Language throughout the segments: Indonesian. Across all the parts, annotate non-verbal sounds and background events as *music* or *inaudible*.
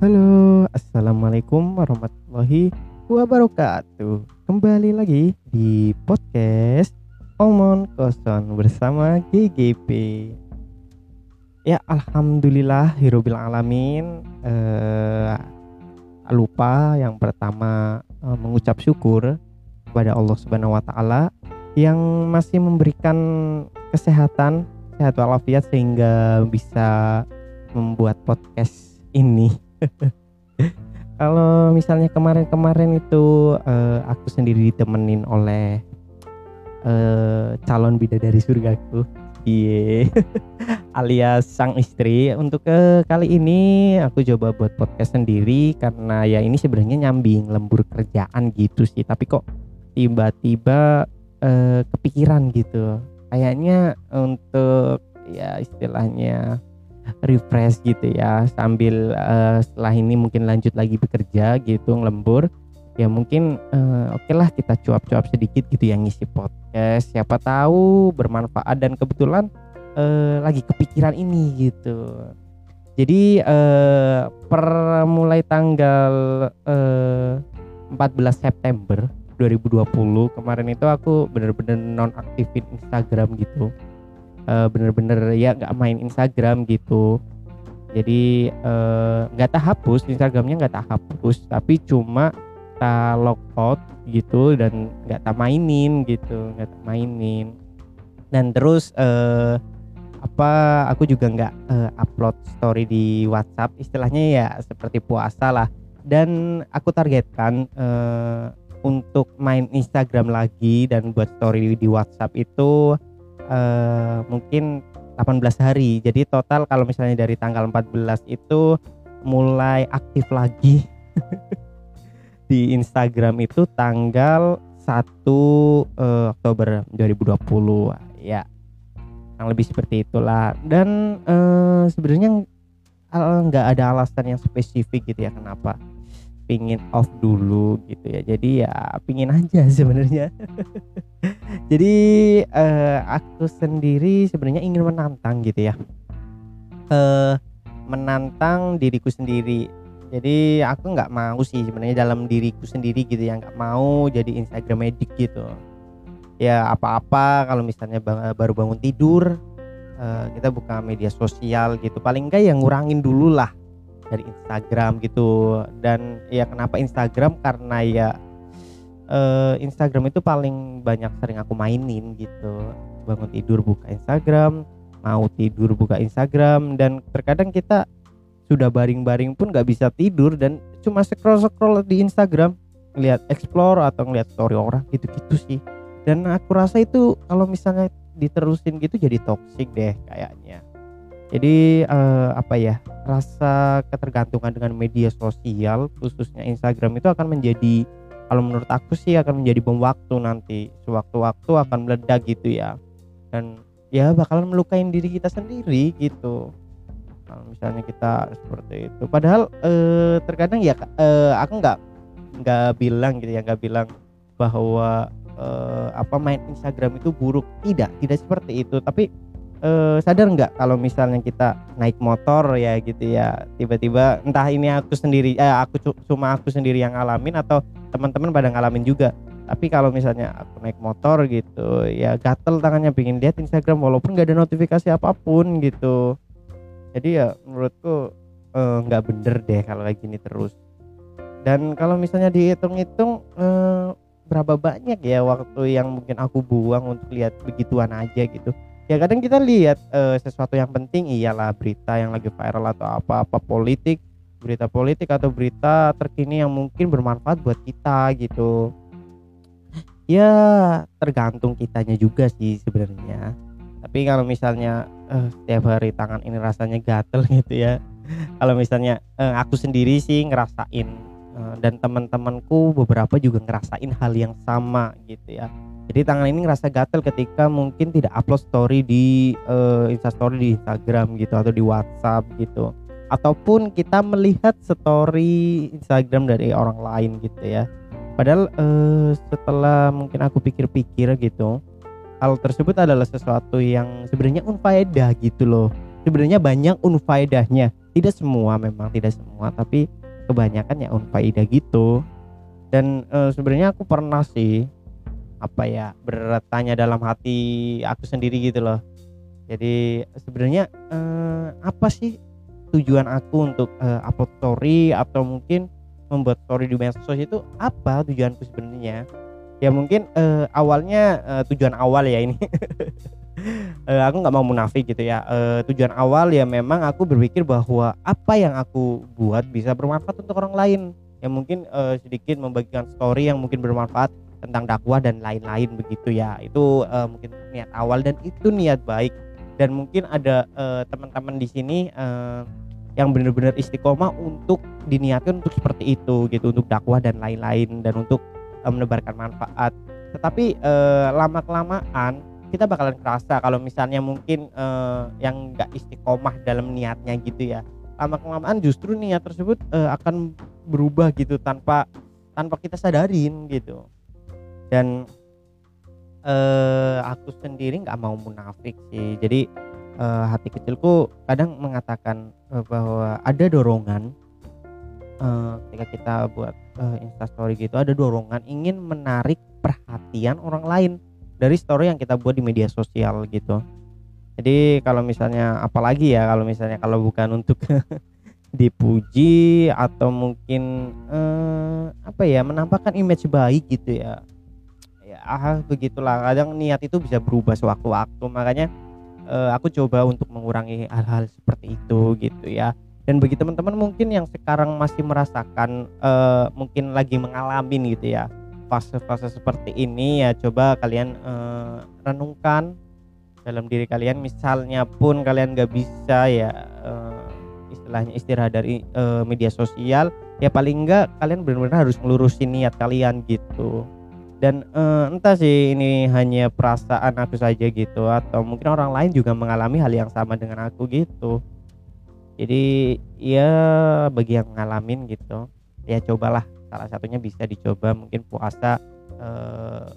Halo, assalamualaikum warahmatullahi wabarakatuh. Kembali lagi di podcast Omon Koson bersama GGP. Ya, alhamdulillah hirobil alamin. Eh, lupa yang pertama eh, mengucap syukur kepada Allah Subhanahu wa taala yang masih memberikan kesehatan, sehat walafiat sehingga bisa membuat podcast ini. *laughs* Kalau misalnya kemarin-kemarin itu uh, aku sendiri ditemenin oleh uh, calon bidadari surgaku, iya, *laughs* alias sang istri. Untuk uh, kali ini aku coba buat podcast sendiri karena ya ini sebenarnya nyambing lembur kerjaan gitu sih. Tapi kok tiba-tiba uh, kepikiran gitu. Kayaknya untuk ya istilahnya refresh gitu ya sambil uh, setelah ini mungkin lanjut lagi bekerja gitu ngelembur ya mungkin uh, oke okay lah kita cuap-cuap sedikit gitu yang ngisi podcast. Siapa tahu bermanfaat dan kebetulan uh, lagi kepikiran ini gitu. Jadi uh, per mulai tanggal uh, 14 September 2020 kemarin itu aku bener-bener nonaktifin Instagram gitu uh, bener-bener ya nggak main Instagram gitu. Jadi eh, nggak uh, tak hapus Instagramnya nggak tak hapus. Tapi cuma tak logout gitu dan nggak tak mainin gitu nggak tak mainin. Dan terus uh, apa aku juga nggak uh, upload story di WhatsApp. Istilahnya ya seperti puasa lah. Dan aku targetkan uh, untuk main Instagram lagi dan buat story di WhatsApp itu uh, mungkin 18 hari. Jadi total kalau misalnya dari tanggal 14 itu mulai aktif lagi *laughs* di Instagram itu tanggal 1 uh, eh, Oktober 2020 ya. Yang lebih seperti itulah dan uh, sebenarnya nggak ada alasan yang spesifik gitu ya kenapa pingin off dulu gitu ya. Jadi ya pingin aja *laughs* sebenarnya. Jadi uh, aku sendiri sebenarnya ingin menantang gitu ya. Uh, menantang diriku sendiri. Jadi aku nggak mau sih sebenarnya dalam diriku sendiri gitu ya nggak mau jadi Instagram edik gitu. Ya apa-apa kalau misalnya baru bangun tidur uh, kita buka media sosial gitu. Paling enggak yang ngurangin dulu lah dari Instagram gitu. Dan ya kenapa Instagram? Karena ya uh, Instagram itu paling banyak sering aku mainin gitu. Bangun tidur buka Instagram mau tidur buka Instagram. Dan terkadang kita sudah baring-baring pun nggak bisa tidur dan cuma scroll scroll di Instagram lihat explore atau ngeliat story orang gitu-gitu sih. Dan aku rasa itu kalau misalnya diterusin gitu jadi toxic deh kayaknya jadi uh, apa ya rasa ketergantungan dengan media sosial khususnya Instagram itu akan menjadi kalau menurut aku sih akan menjadi bom waktu nanti. Sewaktu-waktu akan meledak gitu ya. Dan ya bakalan melukai diri kita sendiri gitu. Kalau misalnya kita seperti itu. Padahal eh, terkadang ya eh, aku nggak nggak bilang gitu ya nggak bilang bahwa eh, apa main Instagram itu buruk. Tidak tidak seperti itu. Tapi uh, sadar nggak kalau misalnya kita naik motor ya gitu ya tiba-tiba entah ini aku sendiri eh aku cuma aku sendiri yang ngalamin atau teman-teman pada ngalamin juga. Tapi kalau misalnya aku naik motor gitu ya gatel tangannya pingin lihat Instagram walaupun nggak ada notifikasi apa pun gitu. Jadi ya menurutku eh, nggak uh, bener deh kalau kayak gini terus. Dan kalau misalnya dihitung-hitung uh, berapa banyak ya waktu yang mungkin aku buang untuk lihat begituan aja gitu ya kadang kita lihat uh, sesuatu yang penting iyalah berita yang lagi viral atau apa-apa politik berita politik atau berita terkini yang mungkin bermanfaat buat kita gitu. Ya tergantung kitanya juga sih sebenarnya. Tapi kalau misalnya uh, setiap hari tangan ini rasanya gatel *laughs* gitu ya. Kalau misalnya uh, aku sendiri sih ngerasain dan teman-temanku beberapa juga ngerasain hal yang sama gitu ya. Jadi tangan ini ngerasa gatel ketika mungkin tidak upload story di uh, Story di Instagram gitu atau di WhatsApp gitu. Ataupun kita melihat story Instagram dari orang lain gitu ya. Padahal uh, setelah mungkin aku pikir-pikir gitu hal tersebut adalah sesuatu yang sebenarnya unfaedah gitu loh. Sebenarnya banyak unfaedahnya. Tidak semua memang tidak semua tapi kebanyakan ya unfaida gitu. Dan uh, sebenarnya aku pernah sih apa ya bertanya dalam hati aku sendiri gitu loh. Jadi sebenarnya uh, apa sih tujuan aku untuk uh, upload story atau mungkin membuat story di medsos itu apa tujuanku sebenarnya? Ya mungkin uh, awalnya uh, tujuan awal ya ini *laughs* uh, aku nggak mau munafik gitu ya. Uh, tujuan awal ya memang aku berpikir bahwa apa yang aku buat bisa bermanfaat untuk orang lain. Yang mungkin uh, sedikit membagikan story yang mungkin bermanfaat tentang dakwah dan lain-lain begitu ya. Itu uh, mungkin niat awal dan itu niat baik. Dan mungkin ada uh, teman-teman di sini uh, yang benar-benar istiqomah untuk diniatkan untuk seperti itu gitu untuk dakwah dan lain-lain dan untuk uh, menebarkan manfaat. Tetapi lama kelamaan kita bakalan kerasa kalau misalnya mungkin uh, yang nggak istiqomah dalam niatnya gitu ya lama kelamaan justru niat tersebut uh, akan berubah gitu tanpa tanpa kita sadarin gitu. Dan uh, aku sendiri nggak mau munafik sih. Jadi uh, hati kecilku kadang mengatakan uh, bahwa ada dorongan uh, ketika kita buat uh, instastory gitu ada dorongan ingin menarik perhatian orang lain dari story yang kita buat di media sosial gitu. Jadi kalau misalnya apalagi ya kalau misalnya kalau bukan untuk *laughs* dipuji atau mungkin eh, apa ya menampakkan image baik gitu ya. Ya ah, begitulah. Kadang niat itu bisa berubah sewaktu-waktu. Makanya eh, aku coba untuk mengurangi hal-hal seperti itu gitu ya. Dan bagi teman-teman mungkin yang sekarang masih merasakan eh, mungkin lagi mengalami gitu ya fase-fase seperti ini ya coba kalian eh, renungkan dalam diri kalian. Misalnya pun kalian gak bisa ya uh, istilahnya istirahat dari uh, media sosial ya paling enggak kalian benar-benar harus melurusin niat kalian gitu. Dan uh, entah sih ini hanya perasaan aku saja gitu atau mungkin orang lain juga mengalami hal yang sama dengan aku gitu. Jadi ya bagi yang ngalamin gitu ya cobalah salah satunya bisa dicoba mungkin puasa uh,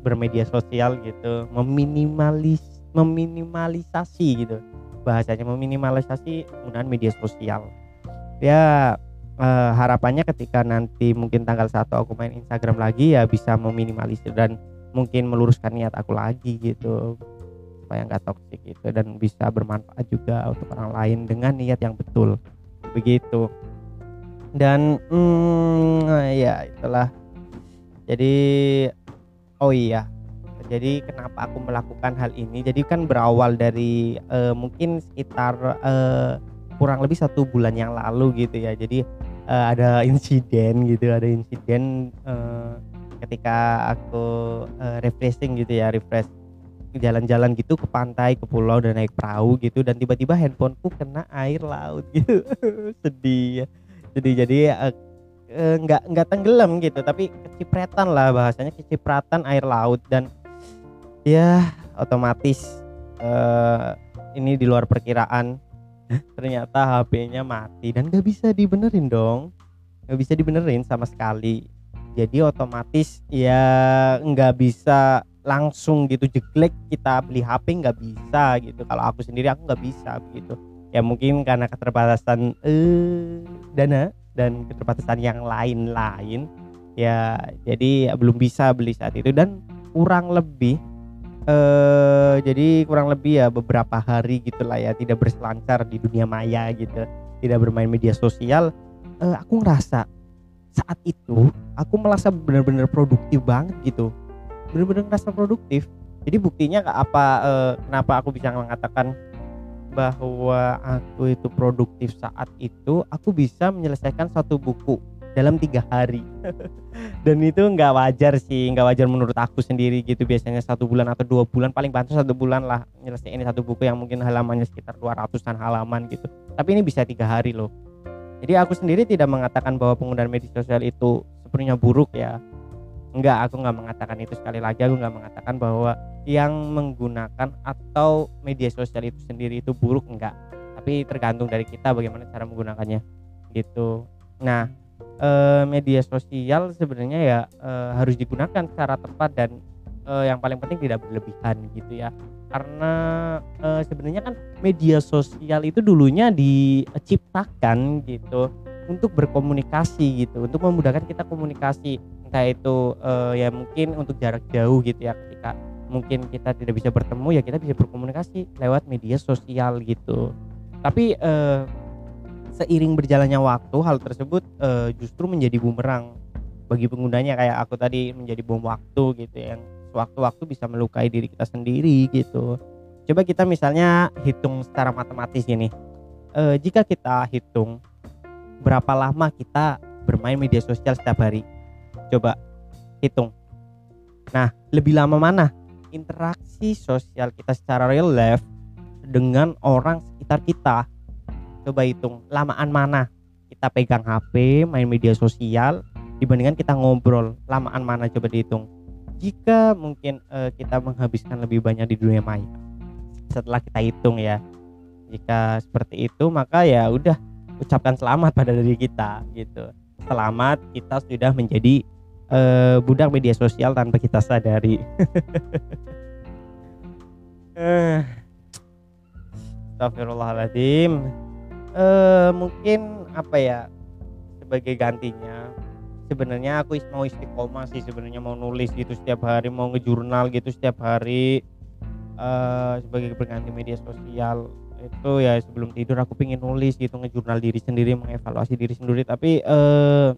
bermedia sosial gitu meminimalis meminimalisasi gitu. Bahasanya meminimalisasi penggunaan media sosial. Ya eh, harapannya ketika nanti mungkin tanggal satu aku main Instagram lagi ya bisa meminimalisir dan mungkin meluruskan niat aku lagi gitu. Supaya nggak toksik gitu dan bisa bermanfaat juga untuk orang lain dengan niat yang betul. Begitu dan hmm, ya itulah. Jadi oh iya. Jadi kenapa aku melakukan hal ini? Jadi kan berawal dari uh, mungkin sekitar uh, kurang lebih satu bulan yang lalu gitu ya. Jadi uh, ada insiden gitu ada insiden uh, ketika aku uh, refreshing gitu ya refresh jalan-jalan gitu ke pantai ke pulau dan naik perahu gitu. Dan tiba-tiba handphoneku kena air laut gitu. *laughs* Sedih ya jadi jadi uh, nggak nggak tenggelam gitu tapi kecipratan lah bahasanya kecipratan air laut dan ya otomatis uh, ini di luar perkiraan. Ternyata HP-nya mati dan gak bisa dibenerin dong. Gak bisa dibenerin sama sekali. Jadi otomatis ya nggak bisa langsung gitu jeglek kita beli HP nggak bisa gitu. Kalau aku sendiri aku nggak bisa begitu ya mungkin karena keterbatasan eh dana dan keterbatasan yang lain-lain ya jadi belum bisa beli saat itu. Dan kurang lebih eh jadi kurang lebih ya beberapa hari gitulah ya tidak berselancar di dunia maya gitu tidak bermain media sosial uh, aku ngerasa saat itu aku merasa benar-benar produktif banget gitu. Benar-benar ngerasa produktif. Jadi buktinya apa uh, kenapa aku bisa mengatakan bahwa aku itu produktif saat itu aku bisa menyelesaikan satu buku dalam tiga hari. *laughs* Dan itu nggak wajar sih nggak wajar menurut aku sendiri gitu. Biasanya satu bulan atau dua bulan paling bantu satu bulan lah nyelesain ini satu buku yang mungkin halamannya sekitar 200an halaman gitu. Tapi ini bisa tiga hari loh. Jadi aku sendiri tidak mengatakan bahwa penggunaan media sosial itu sepenuhnya buruk ya. Enggak aku nggak mengatakan itu sekali lagi. Aku nggak mengatakan bahwa yang menggunakan atau media sosial itu sendiri itu buruk enggak. Tapi tergantung dari kita bagaimana cara menggunakannya gitu. Nah uh, media sosial sebenarnya ya uh, harus digunakan secara tepat dan uh, yang paling penting tidak berlebihan gitu ya. Karena uh, sebenarnya kan media sosial itu dulunya diciptakan gitu untuk berkomunikasi gitu untuk memudahkan kita komunikasi. Entah itu uh, ya mungkin untuk jarak jauh gitu ya ketika mungkin kita tidak bisa bertemu ya kita bisa berkomunikasi lewat media sosial gitu. Tapi uh, seiring berjalannya waktu hal tersebut uh, justru menjadi bumerang bagi penggunanya. Kayak aku tadi menjadi bom waktu gitu yang sewaktu-waktu bisa melukai diri kita sendiri gitu. Coba kita misalnya hitung secara matematis gini e, jika kita hitung berapa lama kita bermain media sosial setiap hari? Coba hitung. Nah lebih lama mana interaksi sosial kita secara real life dengan orang sekitar kita. Coba hitung lamaan mana? Kita pegang HP main media sosial dibandingkan kita ngobrol lamaan mana coba dihitung? Jika mungkin uh, kita menghabiskan lebih banyak di dunia maya. Setelah kita hitung ya jika seperti itu maka ya udah ucapkan selamat pada diri kita gitu. Selamat kita sudah menjadi uh, budak media sosial tanpa kita sadari. *laughs* Uh, Astagfirullahaladzim uh, mungkin apa ya sebagai gantinya sebenarnya aku mau istiqomah sih sebenarnya mau nulis gitu setiap hari mau ngejurnal gitu setiap hari. Uh, sebagai pengganti media sosial itu ya sebelum tidur aku pingin nulis gitu ngejurnal diri sendiri mengevaluasi diri sendiri. Tapi uh,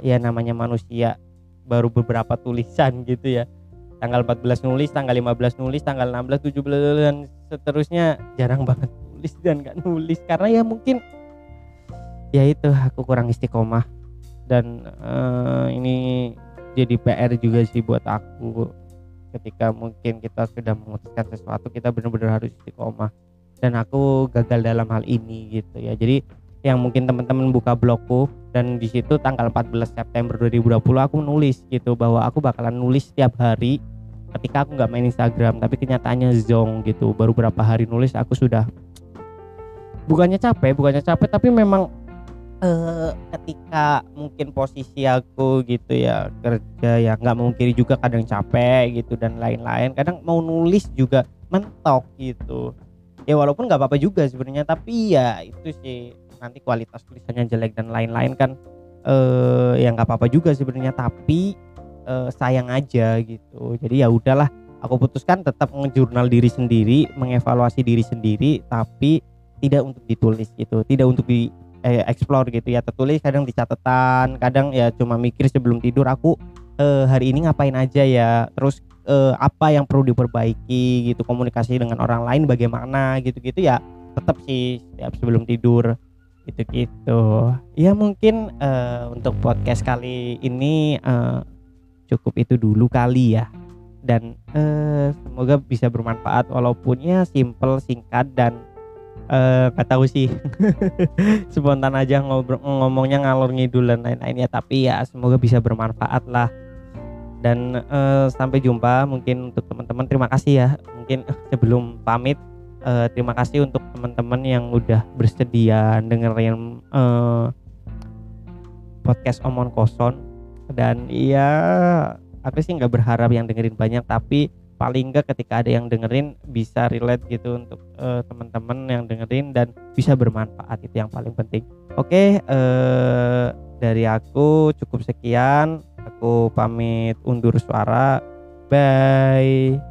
ya namanya manusia baru beberapa tulisan gitu ya. Tanggal 14 nulis tanggal 15 nulis tanggal 16 17 dan seterusnya. Jarang banget nulis dan gak nulis. Karena ya mungkin ya itu aku kurang istiqomah. Dan uh, ini jadi PR juga sih buat aku. Ketika mungkin kita sudah memutuskan sesuatu kita benar-benar harus istiqomah. Dan aku gagal dalam hal ini gitu ya. Jadi yang mungkin teman-teman buka blogku. Dan di situ tanggal 14 September 2020 aku nulis gitu bahwa aku bakalan nulis setiap hari ketika aku nggak main Instagram tapi kenyataannya zong gitu. Baru berapa hari nulis aku sudah bukannya capek bukannya capek tapi memang uh, ketika mungkin posisi aku gitu ya kerja ya nggak mungkin juga kadang capek gitu dan lain-lain. Kadang mau nulis juga mentok gitu. Ya walaupun nggak apa-apa juga sebenarnya tapi ya itu sih nanti kualitas tulisannya jelek dan lain-lain kan eh ya nggak apa-apa juga sebenarnya tapi uh, sayang aja gitu. Jadi ya udahlah aku putuskan tetap ngejurnal diri sendiri mengevaluasi diri sendiri tapi tidak untuk ditulis gitu tidak untuk di eh, explore gitu ya. Tertulis kadang di catatan kadang ya cuma mikir sebelum tidur aku eh, hari ini ngapain aja ya? Terus eh, apa yang perlu diperbaiki gitu komunikasi dengan orang lain bagaimana? Gitu-gitu ya tetap sih setiap sebelum tidur gitu-gitu. Ya mungkin uh, untuk podcast kali ini uh, cukup itu dulu kali ya. Dan uh, semoga bisa bermanfaat. Walaupun ya simple singkat dan uh, tahu sih. *laughs* Spontan aja ngobrol ngomongnya ngalor ngidul dan lain-lain ya. Tapi ya semoga bisa bermanfaat lah. Dan uh, sampai jumpa. Mungkin untuk teman-teman terima kasih ya. Mungkin sebelum pamit uh, terima kasih untuk teman-teman yang udah bersedia dengerin uh, podcast omon koson dan iya aku sih nggak berharap yang dengerin banyak tapi paling enggak ketika ada yang dengerin bisa relate gitu untuk uh, teman-teman yang dengerin dan bisa bermanfaat itu yang paling penting. Oke, okay, uh, dari aku cukup sekian. Aku pamit undur suara. Bye.